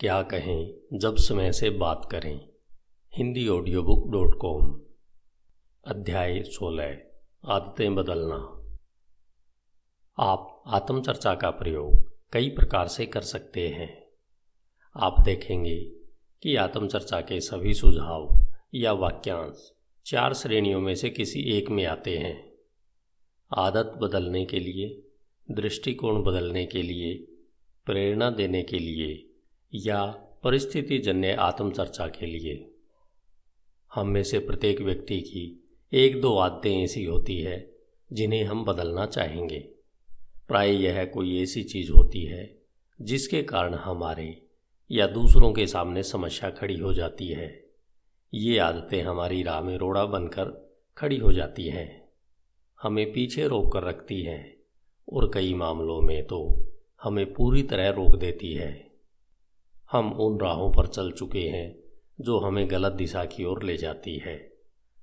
क्या कहें, जब समय से बात करें। Hindi audio book dot com अध्याय सोलह, आदतें बदलना। आप आत्मचर्चा का प्रयोग कई प्रकार से कर सकते हैं। आप देखेंगे कि आत्मचर्चा के सभी सुझाव या वाक्यांश चार श्रेणियों में से किसी एक में आते हैं। आदत बदलने के लिए, दृष्टिकोण बदलने के लिए, प्रेरणा देने के लिए या परिस्थिति जन्य आत्मचर्चा के लिए। हम में से प्रत्येक व्यक्ति की एक दो आदतें ऐसी होती है, जिन्हें हम बदलना चाहेंगे। प्राय यह कोई ऐसी चीज़ होती है, जिसके कारण हमारे या दूसरों के सामने समस्या खड़ी हो जाती है। ये आदतें हमारी राह में रोड़ा बनकर खड़ी हो जाती हैं। हमें पीछे रोक कर रखती हैं, और कई मामलों में तो हमें पूरी तरह रोक देती है। हम उन राहों पर चल चुके हैं, जो हमें गलत दिशा की ओर ले जाती है।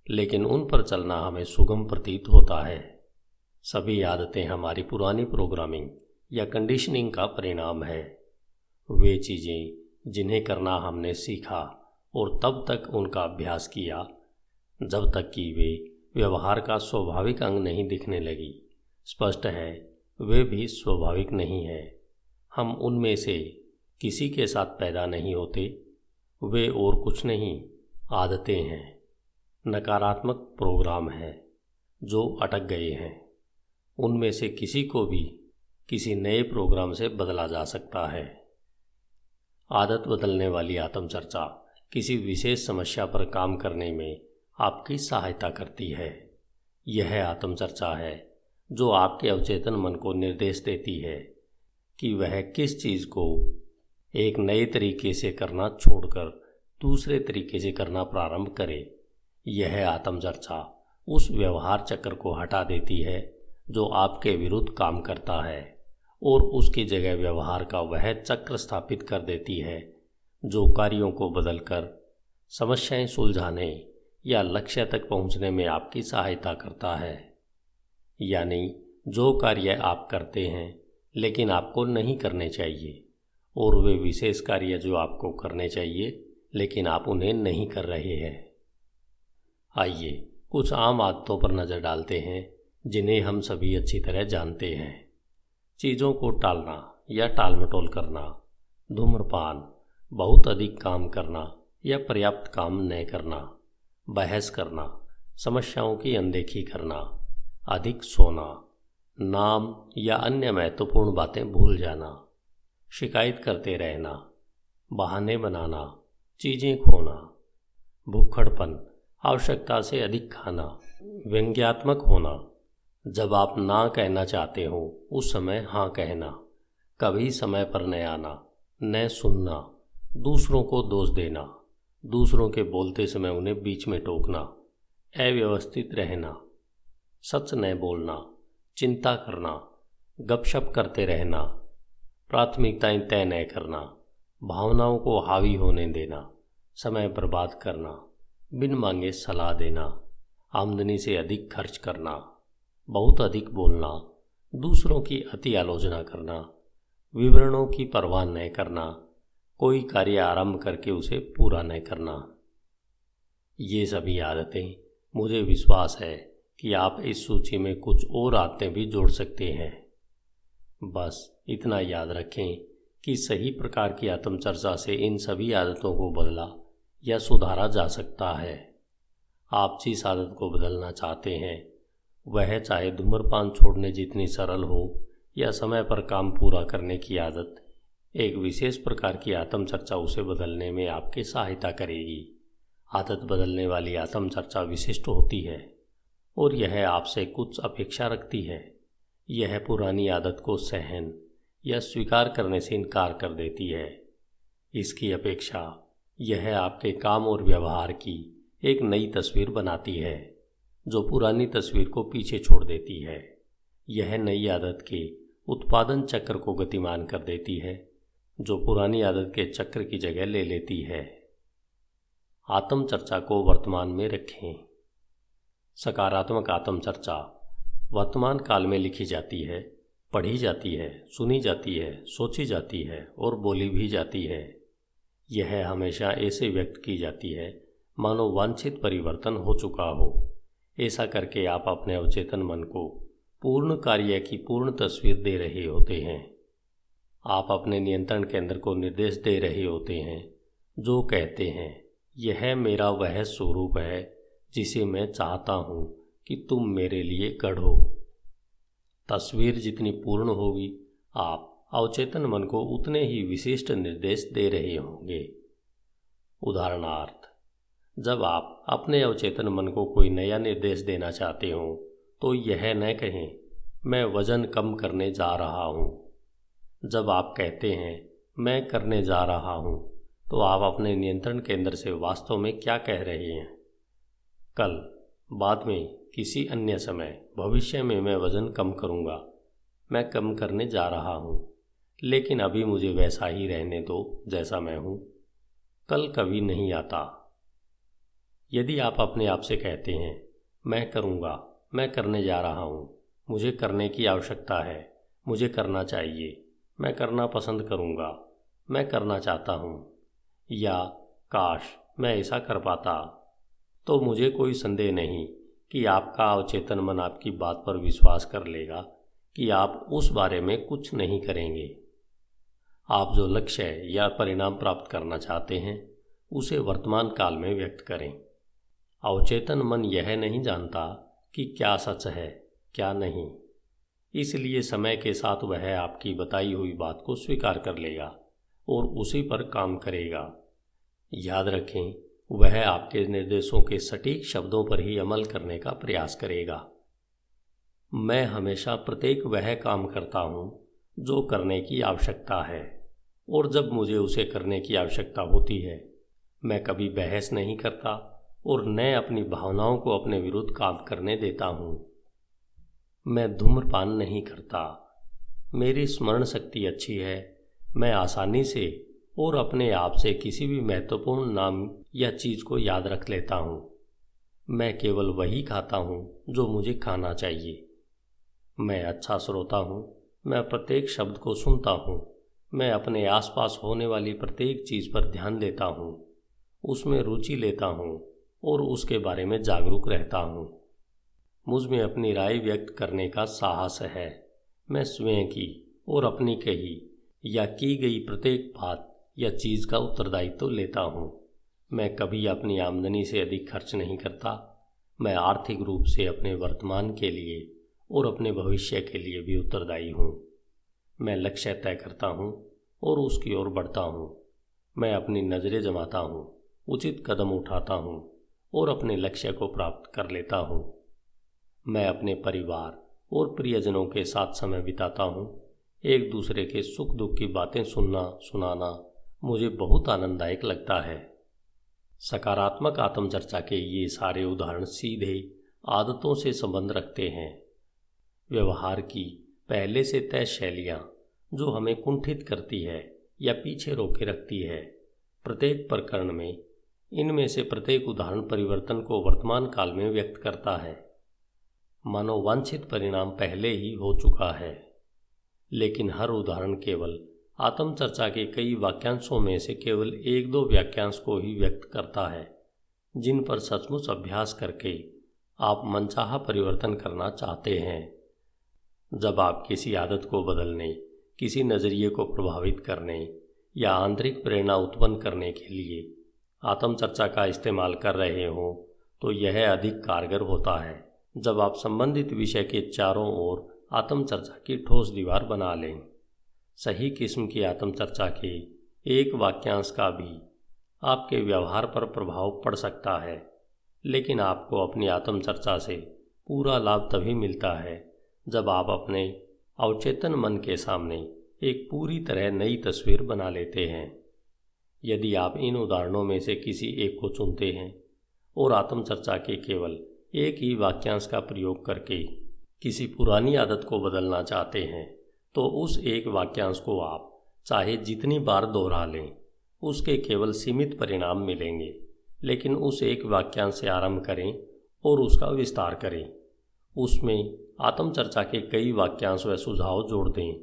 लेकिन उन पर चलना हमें सुगम प्रतीत होता है। सभी आदतें हमारी पुरानी प्रोग्रामिंग या कंडीशनिंग का परिणाम है। वे चीज़ें जिन्हें करना हमने सीखा और तब तक उनका अभ्यास किया, जब तक कि वे व्यवहार का स्वाभाविक अंग नहीं दिखने लगी। स्पष्ट है, वे भी स्वाभाविक नहीं है। हम उनमें से किसी के साथ पैदा नहीं होते, वे और कुछ नहीं, आदतें हैं। नकारात्मक प्रोग्राम हैं, जो अटक गए हैं। उनमें से किसी को भी किसी नए प्रोग्राम से बदला जा सकता है। आदत बदलने वाली आत्मचर्चा किसी विशेष समस्या पर काम करने में आपकी सहायता करती है। यह आत्मचर्चा है, जो आपके अवचेतन मन को निर्देश देती है कि वह किस चीज़ को एक नए तरीके से करना छोड़कर दूसरे तरीके से करना प्रारंभ करे। यह आत्मचर्चा उस व्यवहार चक्र को हटा देती है, जो आपके विरुद्ध काम करता है, और उसकी जगह व्यवहार का वह चक्र स्थापित कर देती है, जो कार्यों को बदलकर समस्याएँ सुलझाने या लक्ष्य तक पहुँचने में आपकी सहायता करता है। यानी, जो कार्य आप करते हैं, लेकिन आपको नहीं करने चाहिए और वे विशेष कार्य जो आपको करने चाहिए, लेकिन आप उन्हें नहीं कर रहे हैं। आइए, कुछ आम आदतों पर नज़र डालते हैं, जिन्हें हम सभी अच्छी तरह जानते हैं। चीज़ों को टालना या टाल मटोल करना, धूम्रपान, बहुत अधिक काम करना या पर्याप्त काम न करना, बहस करना, समस्याओं की अनदेखी करना, अधिक सोना, नाम या अन्य महत्वपूर्ण बातें भूल जाना। शिकायत करते रहना, बहाने बनाना, चीज़ें खोना, भूखड़पन, आवश्यकता से अधिक खाना, व्यंग्यात्मक होना, जब आप ना कहना चाहते हो, उस समय हाँ कहना, कभी समय पर न आना, न सुनना, दूसरों को दोष देना, दूसरों के बोलते समय उन्हें बीच में टोकना, अव्यवस्थित रहना, सच न बोलना, चिंता करना, गपशप करते रहना प्राथमिकताएँ तय न करना, भावनाओं को हावी होने देना, समय बर्बाद करना, बिन मांगे सलाह देना, आमदनी से अधिक खर्च करना, बहुत अधिक बोलना, दूसरों की अति आलोचना करना, विवरणों की परवाह न करना, कोई कार्य आरंभ करके उसे पूरा न करना। ये सभी आदतें, मुझे विश्वास है कि आप इस सूची में कुछ और आदतें भी जोड़ सकते हैं। बस इतना याद रखें कि सही प्रकार की आत्मचर्चा से इन सभी आदतों को बदला या सुधारा जा सकता है। आप जिस आदत को बदलना चाहते हैं, वह चाहे धूम्रपान छोड़ने जितनी सरल हो या समय पर काम पूरा करने की आदत, एक विशेष प्रकार की आत्मचर्चा उसे बदलने में आपकी सहायता करेगी। आदत बदलने वाली आत्मचर्चा विशिष्ट होती है और यह आपसे कुछ अपेक्षा रखती है। यह पुरानी आदत को सहन या स्वीकार करने से इनकार कर देती है। इसकी अपेक्षा यह आपके काम और व्यवहार की एक नई तस्वीर बनाती है, जो पुरानी तस्वीर को पीछे छोड़ देती है। यह नई आदत के उत्पादन चक्र को गतिमान कर देती है, जो पुरानी आदत के चक्र की जगह ले लेती है। आत्मचर्चा को वर्तमान में रखें। सकारात्मक आत्मचर्चा वर्तमान काल में लिखी जाती है पढ़ी जाती है, सुनी जाती है, सोची जाती है और बोली भी जाती है। यह हमेशा ऐसे व्यक्त की जाती है, मानो वांछित परिवर्तन हो चुका हो। ऐसा करके आप अपने अवचेतन मन को पूर्ण कार्य की पूर्ण तस्वीर दे रहे होते हैं। आप अपने नियंत्रण केंद्र को निर्देश दे रहे होते हैं, जो कहते हैं, यह मेरा वह स्वरूप है, जिसे मैं चाहता हूँ कि तुम मेरे लिए गढ़ो। तस्वीर जितनी पूर्ण होगी, आप अवचेतन मन को उतने ही विशिष्ट निर्देश दे रहे होंगे। उदाहरणार्थ, जब आप अपने अवचेतन मन को कोई नया निर्देश देना चाहते हो तो यह न कहें, मैं वज़न कम करने जा रहा हूँ। जब आप कहते हैं, मैं करने जा रहा हूँ तो आप अपने नियंत्रण केंद्र से वास्तव में क्या कह रहे हैं? कल, बाद में किसी अन्य समय भविष्य में मैं वज़न कम करूँगा। मैं कम करने जा रहा हूँ। लेकिन अभी मुझे वैसा ही रहने दो जैसा मैं हूँ। कल कभी नहीं आता। यदि आप अपने आप से कहते हैं, मैं करूँगा, मैं करने जा रहा हूँ। मुझे करने की आवश्यकता है। मुझे करना चाहिए। मैं करना पसंद करूँगा। मैं करना चाहता हूँ। या, काश, मैं ऐसा कर पाता। तो मुझे कोई संदेह नहीं। कि आपका अवचेतन मन आपकी बात पर विश्वास कर लेगा कि आप उस बारे में कुछ नहीं करेंगे। आप जो लक्ष्य या परिणाम प्राप्त करना चाहते हैं, उसे वर्तमान काल में व्यक्त करें। अवचेतन मन यह नहीं जानता कि क्या सच है, क्या नहीं। इसलिए समय के साथ वह आपकी बताई हुई बात को स्वीकार कर लेगा और उसी पर काम करेगा। याद रखें वह आपके निर्देशों के सटीक शब्दों पर ही अमल करने का प्रयास करेगा। मैं हमेशा प्रत्येक वह काम करता हूँ जो करने की आवश्यकता है, और जब मुझे उसे करने की आवश्यकता होती है, मैं कभी बहस नहीं करता और न अपनी भावनाओं को अपने विरुद्ध काम करने देता हूँ। मैं धूम्रपान नहीं करता। मेरी स्मरण शक्ति अच्छी है। मैं आसानी से और अपने आप से किसी भी महत्वपूर्ण नाम या चीज़ को याद रख लेता हूँ। मैं केवल वही खाता हूँ जो मुझे खाना चाहिए। मैं अच्छा श्रोता हूँ, मैं प्रत्येक शब्द को सुनता हूँ, मैं अपने आसपास होने वाली प्रत्येक चीज़ पर ध्यान देता हूँ, उसमें रुचि लेता हूँ और उसके बारे में जागरूक रहता हूँ। मुझमें अपनी राय व्यक्त करने का साहस है। मैं स्वयं की और अपनी कही या की गई प्रत्येक बात या चीज़ का उत्तरदायित्व तो लेता हूँ। मैं कभी अपनी आमदनी से अधिक खर्च नहीं करता। मैं आर्थिक रूप से अपने वर्तमान के लिए और अपने भविष्य के लिए भी उत्तरदायी हूँ। मैं लक्ष्य तय करता हूँ और उसकी ओर बढ़ता हूँ। मैं अपनी नज़रें जमाता हूँ, उचित कदम उठाता हूँ और अपने लक्ष्य को प्राप्त कर लेता हूँ। मैं अपने परिवार और प्रियजनों के साथ समय बिताता हूँ। एक दूसरे के सुख दुख की बातें सुनना, सुनाना मुझे बहुत आनंददायक लगता है। सकारात्मक आत्मचर्चा के ये सारे उदाहरण सीधे आदतों से संबंध रखते हैं। व्यवहार की पहले से तय शैलियाँ जो हमें कुंठित करती है या पीछे रोके रखती है, प्रत्येक प्रकरण में, इनमें से प्रत्येक उदाहरण परिवर्तन को वर्तमान काल में व्यक्त करता है। मानो वांछित परिणाम पहले ही हो चुका है, लेकिन हर उदाहरण केवल आत्मचर्चा के कई वाक्यांशों में से केवल एक दो वाक्यांश को ही व्यक्त करता है, जिन पर सचमुच अभ्यास करके आप मनचाहा परिवर्तन करना चाहते हैं। जब आप किसी आदत को बदलने, किसी नज़रिए को प्रभावित करने या आंतरिक प्रेरणा उत्पन्न करने के लिए आत्मचर्चा का इस्तेमाल कर रहे हों तो यह अधिक कारगर होता है। जब आप संबंधित विषय के चारों ओर आत्मचर्चा की ठोस दीवार बना लें सही किस्म की आत्मचर्चा के एक वाक्यांश का भी आपके व्यवहार पर प्रभाव पड़ सकता है, लेकिन आपको अपनी आत्मचर्चा से पूरा लाभ तभी मिलता है जब आप अपने अवचेतन मन के सामने एक पूरी तरह नई तस्वीर बना लेते हैं। यदि आप इन उदाहरणों में से किसी एक को चुनते हैं और आत्मचर्चा के केवल एक ही वाक्यांश का प्रयोग करके किसी पुरानी आदत को बदलना चाहते हैं तो उस एक वाक्यांश को आप, चाहे जितनी बार दोहरा लें, उसके केवल सीमित परिणाम मिलेंगे। लेकिन उस एक वाक्यांश से आरंभ करें और उसका विस्तार करें। उसमें आत्मचर्चा के कई वाक्यांश व सुझाव जोड़ दें।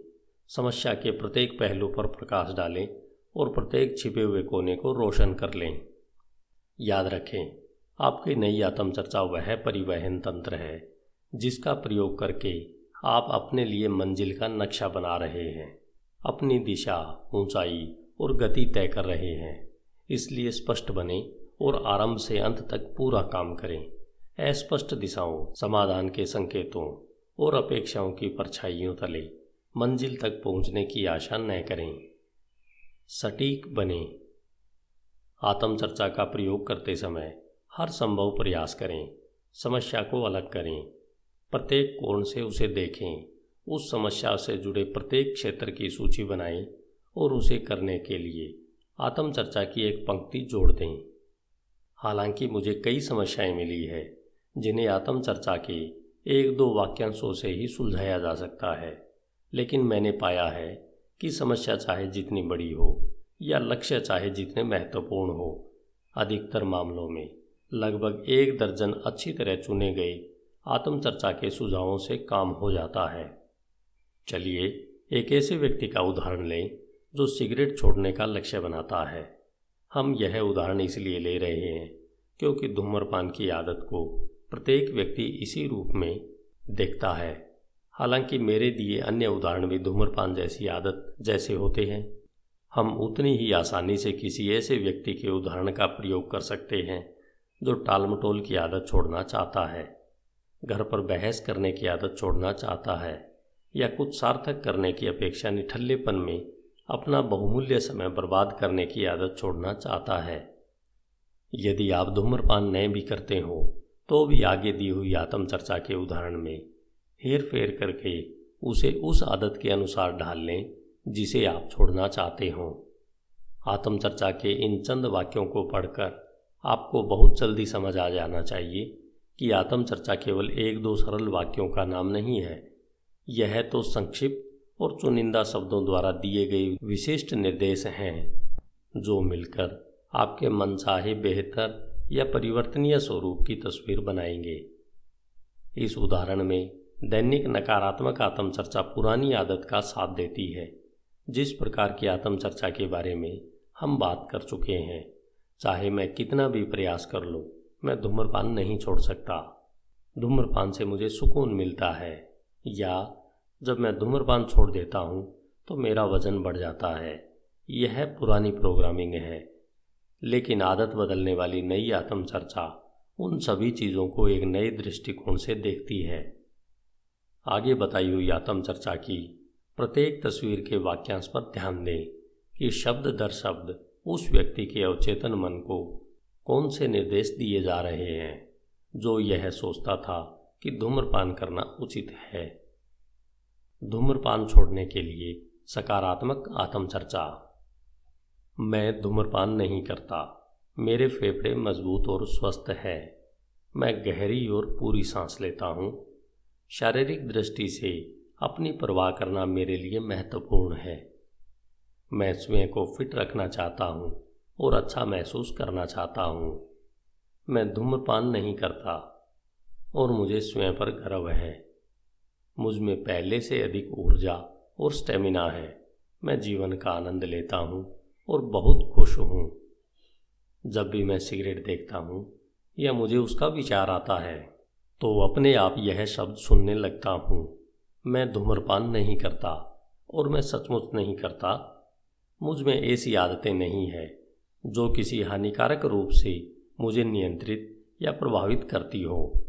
समस्या के प्रत्येक पहलू पर प्रकाश डालें और प्रत्येक छिपे हुए कोने को रोशन कर लें। याद रखें, आपकी नई आत्मचर्चा वह परिवहन तंत्र है, जिसका प्रयोग करके आप अपने लिए मंजिल का नक्शा बना रहे हैं। अपनी दिशा, ऊंचाई और गति तय कर रहे हैं। इसलिए स्पष्ट बने और आरंभ से अंत तक पूरा काम करें। अस्पष्ट दिशाओं, समाधान के संकेतों और अपेक्षाओं की परछाइयों तले मंजिल तक पहुँचने की आशा न करें। सटीक बने। आत्मचर्चा का प्रयोग करते समय हर संभव प्रयास करें। समस्या को अलग करें। प्रत्येक कोण से उसे देखें, उस समस्या से जुड़े प्रत्येक क्षेत्र की सूची बनाएँ और उसे करने के लिए आत्मचर्चा की एक पंक्ति जोड़ दें। हालाँकि मुझे कई समस्याएँ मिली है, जिन्हें आत्मचर्चा के एक दो वाक्यांशों से ही सुलझाया जा सकता है, लेकिन मैंने पाया है कि समस्या चाहे जितनी बड़ी हो या लक्ष्य चाहे जितने महत्वपूर्ण हो, अधिकतर मामलों में लगभग एक दर्जन अच्छी तरह चुने गए आत्मचर्चा के सुझावों से काम हो जाता है। चलिए, एक ऐसे व्यक्ति का उदाहरण लें, जो सिगरेट छोड़ने का लक्ष्य बनाता है। हम यह उदाहरण इसलिए ले रहे हैं, क्योंकि धूम्रपान की आदत को प्रत्येक व्यक्ति इसी रूप में देखता है। हालाँकि मेरे दिए अन्य उदाहरण भी धूम्रपान जैसी आदत जैसे होते हैं। हम उतनी ही आसानी से किसी ऐसे व्यक्ति के उदाहरण का प्रयोग कर सकते हैं, जो टालमटोल की आदत छोड़ना चाहता है। घर पर बहस करने की आदत छोड़ना चाहता है या कुछ सार्थक करने की अपेक्षा निठल्लेपन में अपना बहुमूल्य समय बर्बाद करने की आदत छोड़ना चाहता है। यदि आप धूम्रपान नहीं भी करते हो तो भी आगे दी हुई आत्मचर्चा के उदाहरण में हेर फेर करके उसे उस आदत के अनुसार ढाल लें जिसे आप छोड़ना चाहते हों। आत्मचर्चा के इन चंद वाक्यों को पढ़कर आपको बहुत जल्दी समझ आ जाना चाहिए। कि आत्मचर्चा केवल एक दो सरल वाक्यों का नाम नहीं है। यह तो संक्षिप्त और चुनिंदा शब्दों द्वारा दिए गए विशिष्ट निर्देश हैं, जो मिलकर आपके मनसाहे बेहतर या परिवर्तनीय स्वरूप की तस्वीर बनाएँगे। इस उदाहरण में दैनिक नकारात्मक आत्मचर्चा पुरानी आदत का साथ देती है, जिस प्रकार की आत्मचर्चा के बारे में हम बात कर चुके हैं। चाहे मैं कितना भी प्रयास कर लूँ मैं धूम्रपान नहीं छोड़ सकता। धूम्रपान से मुझे सुकून मिलता है। या जब मैं धूम्रपान छोड़ देता हूँ तो मेरा वज़न बढ़ जाता है। यह पुरानी प्रोग्रामिंग है। लेकिन आदत बदलने वाली नई आत्मचर्चा उन सभी चीज़ों को एक नए दृष्टिकोण से देखती है। आगे बताई हुई आत्मचर्चा की प्रत्येक तस्वीर के वाक्यांश पर ध्यान दें कि शब्द दर शब्द उस व्यक्ति के अवचेतन मन को कौन से निर्देश दिए जा रहे हैं? जो यह सोचता था कि धूम्रपान करना उचित है। धूम्रपान छोड़ने के लिए सकारात्मक आत्मचर्चा। मैं धूम्रपान नहीं करता। मेरे फेफड़े मज़बूत और स्वस्थ है। मैं गहरी और पूरी सांस लेता हूँ। शारीरिक दृष्टि से अपनी परवाह करना मेरे लिए महत्वपूर्ण है। मैं स्वयं को फिट रखना चाहता हूँ। और अच्छा महसूस करना चाहता हूँ। मैं धूम्रपान नहीं करता, और मुझे स्वयं पर गर्व है। मुझमें पहले से अधिक ऊर्जा और स्टेमिना है। मैं जीवन का आनंद लेता हूँ और बहुत खुश हूँ। जब भी मैं सिगरेट देखता हूँ या मुझे उसका विचार आता है तो अपने आप यह शब्द सुनने लगता हूँ। मैं धूम्रपान नहीं करता और मैं सचमुच नहीं करता। मुझमें ऐसी आदतें नहीं है। जो किसी हानिकारक रूप से मुझे नियंत्रित या प्रभावित करती हो,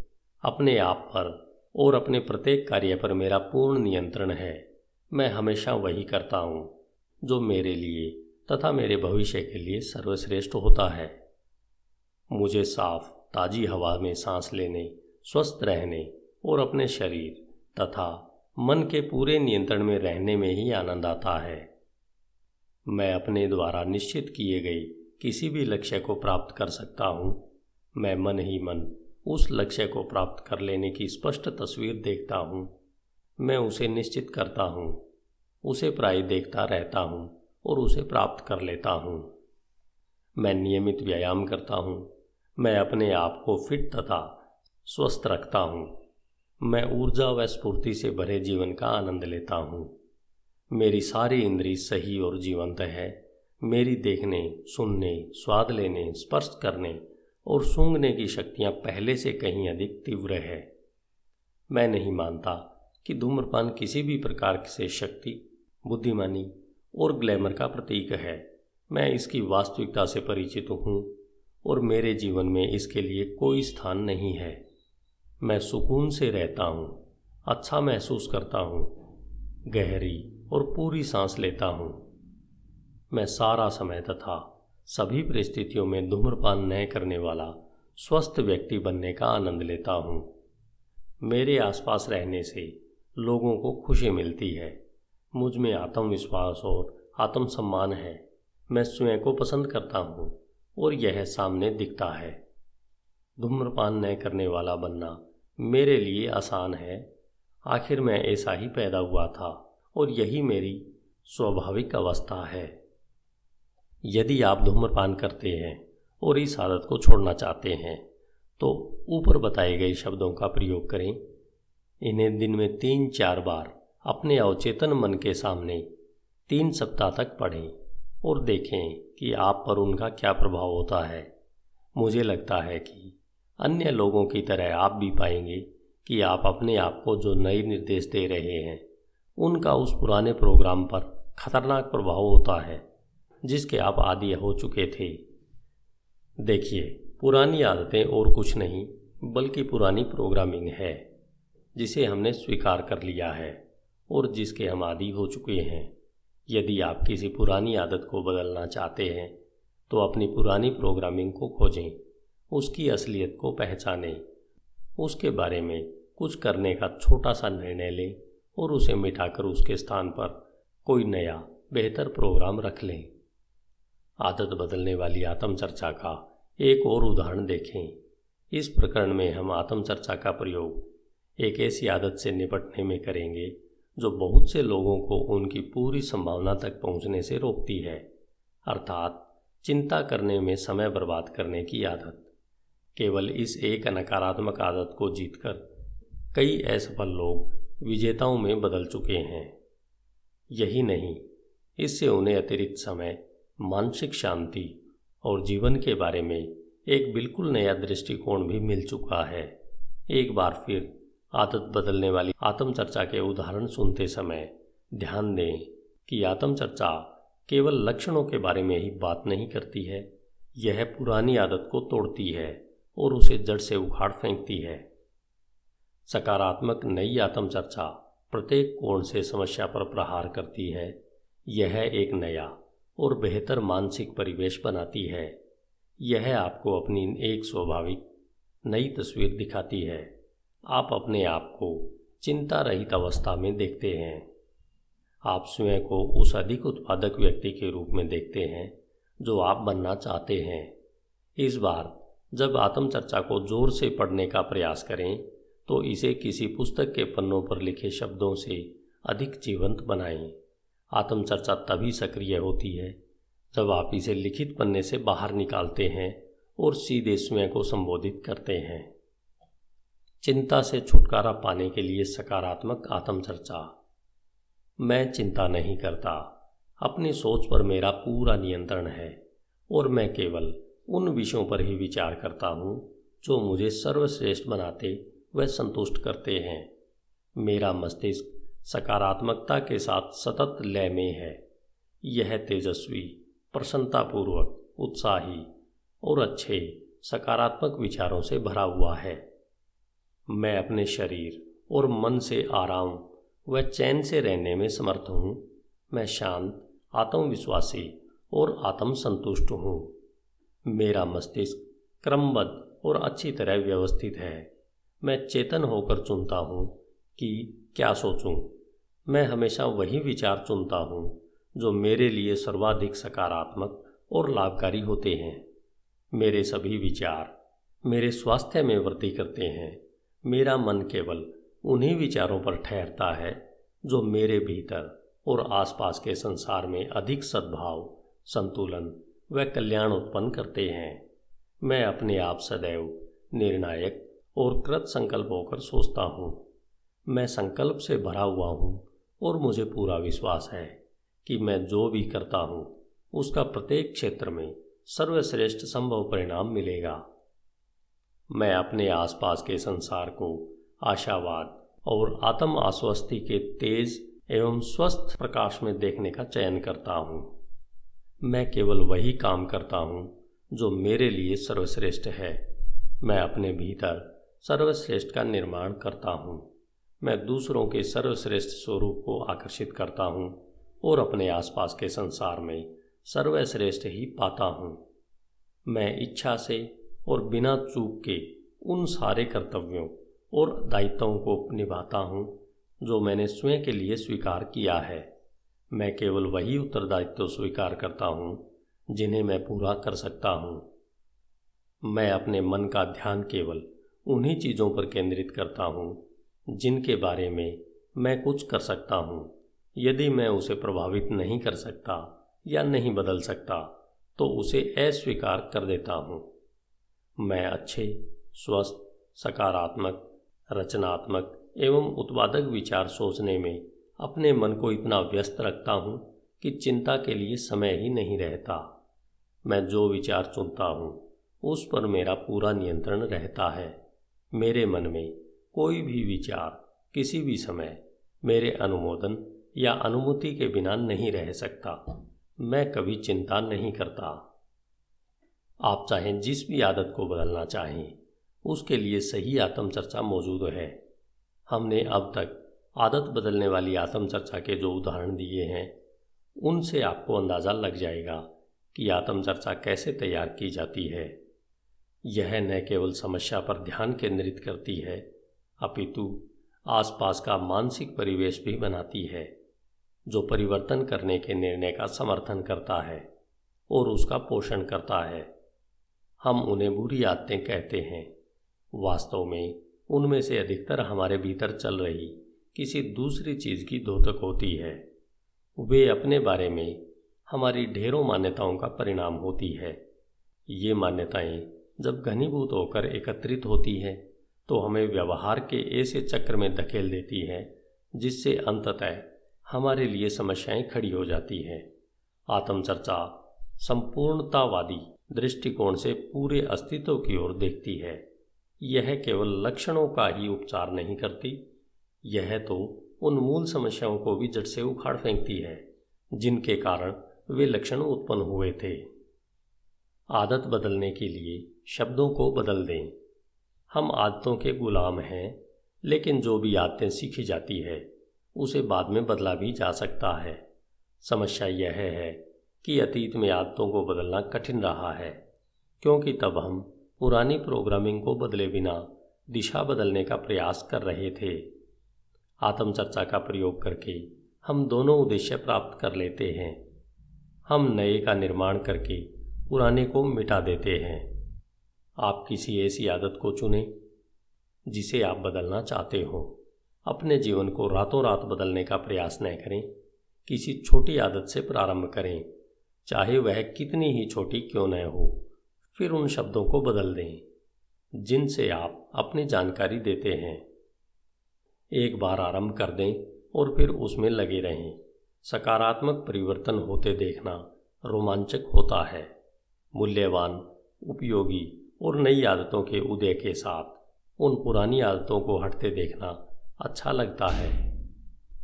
अपने आप पर और अपने प्रत्येक कार्य पर मेरा पूर्ण नियंत्रण है। मैं हमेशा वही करता हूँ, जो मेरे लिए तथा मेरे भविष्य के लिए सर्वश्रेष्ठ होता है। मुझे साफ़, ताजी हवा में सांस लेने, स्वस्थ रहने और अपने शरीर तथा मन के पूरे नियंत्रण में रहने में ही आनंद आता है। मैं अपने द्वारा निश्चित किए गए किसी भी लक्ष्य को प्राप्त कर सकता हूँ। मैं मन ही मन उस लक्ष्य को प्राप्त कर लेने की स्पष्ट तस्वीर देखता हूँ। मैं उसे निश्चित करता हूँ, उसे प्राय देखता रहता हूँ और उसे प्राप्त कर लेता हूँ। मैं नियमित व्यायाम करता हूँ, मैं अपने आप को फिट तथा स्वस्थ रखता हूँ। मैं ऊर्जा व स्फूर्ति से भरे जीवन का आनंद लेता हूँ। मेरी सारी इंद्री सही और जीवंत है। मेरी देखने, सुनने, स्वाद लेने, स्पर्श करने और सूंघने की शक्तियाँ पहले से कहीं अधिक तीव्र है। मैं नहीं मानता कि धूम्रपान किसी भी प्रकार से शक्ति, बुद्धिमानी और ग्लैमर का प्रतीक है। मैं इसकी वास्तविकता से परिचित हूँ और मेरे जीवन में इसके लिए कोई स्थान नहीं है। मैं सुकून से रहता हूँ अच्छा महसूस करता हूँ, गहरी और पूरी सांस लेता हूँ। मैं सारा समय तथा सभी परिस्थितियों में धूम्रपान न करने वाला स्वस्थ व्यक्ति बनने का आनंद लेता हूँ। मेरे आसपास रहने से लोगों को खुशी मिलती है। मुझमें आत्मविश्वास और आत्मसम्मान है। मैं स्वयं को पसंद करता हूँ और यह सामने दिखता है। धूम्रपान न करने वाला बनना मेरे लिए आसान है। आखिर मैं ऐसा ही पैदा हुआ था और यही मेरी स्वाभाविक अवस्था है। यदि आप धूम्रपान करते हैं और इस आदत को छोड़ना चाहते हैं तो ऊपर बताए गए शब्दों का प्रयोग करें। इन्हें दिन में तीन चार बार अपने अवचेतन मन के सामने तीन सप्ताह तक पढ़ें और देखें कि आप पर उनका क्या प्रभाव होता है। मुझे लगता है कि अन्य लोगों की तरह आप भी पाएँगे कि आप अपने आप को जो नए निर्देश दे रहे हैं, उनका उस पुराने प्रोग्राम पर खतरनाक प्रभाव होता है। जिसके आप आदि हो चुके थे। देखिए, पुरानी आदतें और कुछ नहीं, बल्कि पुरानी प्रोग्रामिंग है, जिसे हमने स्वीकार कर लिया है और जिसके हम आदि हो चुके हैं। यदि आप किसी पुरानी आदत को बदलना चाहते हैं तो अपनी पुरानी प्रोग्रामिंग को खोजें, उसकी असलियत को पहचानें, उसके बारे में कुछ करने का छोटा सा निर्णय लें और उसे मिटाकर उसके स्थान पर कोई नया, बेहतर प्रोग्राम रख लें। आदत बदलने वाली आत्मचर्चा का एक और उदाहरण देखें। इस प्रकरण में हम आत्मचर्चा का प्रयोग एक ऐसी आदत से निपटने में करेंगे, जो बहुत से लोगों को उनकी पूरी संभावना तक पहुँचने से रोकती है, अर्थात चिंता करने में समय बर्बाद करने की आदत। केवल इस एक नकारात्मक आदत को जीतकर कई असफल लोग विजेताओं में बदल चुके हैं। यही नहीं, इससे उन्हें अतिरिक्त समय मानसिक शांति और जीवन के बारे में एक बिल्कुल नया दृष्टिकोण भी मिल चुका है। एक बार फिर आदत बदलने वाली आत्मचर्चा के उदाहरण सुनते समय ध्यान दें कि आत्मचर्चा केवल लक्षणों के बारे में ही बात नहीं करती है। यह पुरानी आदत को तोड़ती है और उसे जड़ से उखाड़ फेंकती है। सकारात्मक नई आत्मचर्चा प्रत्येक कोण से समस्या पर प्रहार करती है। यह एक नया और बेहतर मानसिक परिवेश बनाती है। यह आपको अपनी एक स्वाभाविक, नई तस्वीर दिखाती है। आप अपने आप को चिंता रहित अवस्था में देखते हैं। आप स्वयं को उस अधिक उत्पादक व्यक्ति के रूप में देखते हैं, जो आप बनना चाहते हैं। इस बार, जब आत्मचर्चा को ज़ोर से पढ़ने का प्रयास करें तो इसे किसी पुस्तक के पन्नों पर लिखे शब्दों से अधिक जीवंत बनाएँ। आत्मचर्चा तभी सक्रिय होती है जब आप इसे लिखित पन्ने से बाहर निकालते हैं और सीधे स्वयं को संबोधित करते हैं। चिंता से छुटकारा पाने के लिए सकारात्मक आत्मचर्चा। मैं चिंता नहीं करता, अपनी सोच पर मेरा पूरा नियंत्रण है और मैं केवल उन विषयों पर ही विचार करता हूँ जो मुझे सर्वश्रेष्ठ बनाते व संतुष्ट करते हैं। मेरा मस्तिष्क सकारात्मकता के साथ सतत लय में है। यह तेजस्वी, प्रसन्नतापूर्वक, उत्साही और अच्छे सकारात्मक विचारों से भरा हुआ है। मैं अपने शरीर और मन से आराम व चैन से रहने में समर्थ हूँ। मैं शांत, आत्मविश्वासी और आत्मसंतुष्ट हूँ। मेरा मस्तिष्क क्रमबद्ध और अच्छी तरह व्यवस्थित है। मैं चेतन होकर चुनता हूँ कि क्या सोचूं? मैं हमेशा वही विचार चुनता हूँ, जो मेरे लिए सर्वाधिक सकारात्मक और लाभकारी होते हैं। मेरे सभी विचार मेरे स्वास्थ्य में वृद्धि करते हैं। मेरा मन केवल उन्हीं विचारों पर ठहरता है, जो मेरे भीतर और आसपास के संसार में अधिक सद्भाव, संतुलन व कल्याण उत्पन्न करते हैं। मैं अपने आप सदैव निर्णायक और कृत संकल्प होकर सोचता हूँ। मैं संकल्प से भरा हुआ हूँ और मुझे पूरा विश्वास है कि मैं जो भी करता हूँ, उसका प्रत्येक क्षेत्र में सर्वश्रेष्ठ संभव परिणाम मिलेगा। मैं अपने आसपास के संसार को आशावाद और आत्म आश्वस्ति के तेज एवं स्वस्थ प्रकाश में देखने का चयन करता हूँ। मैं केवल वही काम करता हूँ जो मेरे लिए सर्वश्रेष्ठ है। मैं अपने भीतर सर्वश्रेष्ठ का निर्माण करता हूँ। मैं दूसरों के सर्वश्रेष्ठ स्वरूप को आकर्षित करता हूँ और अपने आसपास के संसार में सर्वश्रेष्ठ ही पाता हूँ। मैं इच्छा से और बिना चूक के उन सारे कर्तव्यों और दायित्वों को निभाता हूँ, जो मैंने स्वयं के लिए स्वीकार किया है। मैं केवल वही उत्तरदायित्व स्वीकार करता हूँ, जिन्हें मैं पूरा कर सकता हूँ। मैं अपने मन का ध्यान केवल उन्हीं चीज़ों पर केंद्रित करता हूँ जिनके बारे में मैं कुछ कर सकता हूँ। यदि मैं उसे प्रभावित नहीं कर सकता या नहीं बदल सकता तो उसे अस्वीकार कर देता हूँ। मैं अच्छे, स्वस्थ, सकारात्मक, रचनात्मक एवं उत्पादक विचार सोचने में अपने मन को इतना व्यस्त रखता हूँ कि चिंता के लिए समय ही नहीं रहता। मैं जो विचार चुनता हूँ, उस पर मेरा पूरा नियंत्रण रहता है। मेरे मन में कोई भी विचार, किसी भी समय मेरे अनुमोदन या अनुमति के बिना नहीं रह सकता। मैं कभी चिंता नहीं करता। आप चाहें जिस भी आदत को बदलना चाहें, उसके लिए सही आत्मचर्चा मौजूद है। हमने अब तक आदत बदलने वाली आत्मचर्चा के जो उदाहरण दिए हैं, उनसे आपको अंदाज़ा लग जाएगा कि आत्मचर्चा कैसे तैयार की जाती है। यह न केवल समस्या पर ध्यान केंद्रित करती है अपितु आसपास का मानसिक परिवेश भी बनाती है, जो परिवर्तन करने के निर्णय का समर्थन करता है और उसका पोषण करता है। हम उन्हें बुरी आदतें कहते हैं। वास्तव में उनमें से अधिकतर हमारे भीतर चल रही किसी दूसरी चीज़ की धोतक होती है। वे अपने बारे में हमारी ढेरों मान्यताओं का परिणाम होती है। ये मान्यताएँ जब घनीभूत होकर एकत्रित होती हैं तो हमें व्यवहार के ऐसे चक्र में धकेल देती है, जिससे अंततः हमारे लिए समस्याएँ खड़ी हो जाती हैं। आत्मचर्चा संपूर्णतावादी दृष्टिकोण से पूरे अस्तित्व की ओर देखती है। यह केवल लक्षणों का ही उपचार नहीं करती, यह तो उन मूल समस्याओं को भी जड़ से उखाड़ फेंकती है, जिनके कारण वे लक्षण उत्पन्न हुए थे। आदत बदलने के लिए शब्दों को बदल दें। हम आदतों के गुलाम हैं, लेकिन जो भी आदतें सीखी जाती है, उसे बाद में बदला भी जा सकता है। समस्या यह है कि अतीत में आदतों को बदलना कठिन रहा है, क्योंकि तब हम पुरानी प्रोग्रामिंग को बदले बिना दिशा बदलने का प्रयास कर रहे थे। आत्मचर्चा का प्रयोग करके हम दोनों उद्देश्य प्राप्त कर लेते हैं। हम नए का निर्माण करके पुराने को मिटा देते हैं। आप किसी ऐसी आदत को चुनें, जिसे आप बदलना चाहते हो। अपने जीवन को रातों रात बदलने का प्रयास न करें, किसी छोटी आदत से प्रारंभ करें, चाहे वह कितनी ही छोटी क्यों न हो। फिर उन शब्दों को बदल दें, जिनसे आप अपनी जानकारी देते हैं। एक बार आरंभ कर दें और फिर उसमें लगे रहें। सकारात्मक परिवर्तन होते देखना रोमांचक होता है। मूल्यवान, उपयोगी और नई आदतों के उदय के साथ उन पुरानी आदतों को हटते देखना अच्छा लगता है।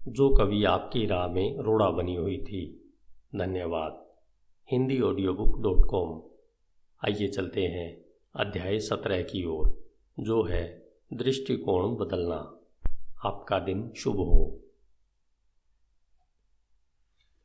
जो कभी आपकी राह में रोड़ा बनी हुई थी। धन्यवाद। Hindi audio book dot com आइए चलते हैं अध्याय सत्रह की ओर, जो है दृष्टिकोण बदलना। आपका दिन शुभ हो।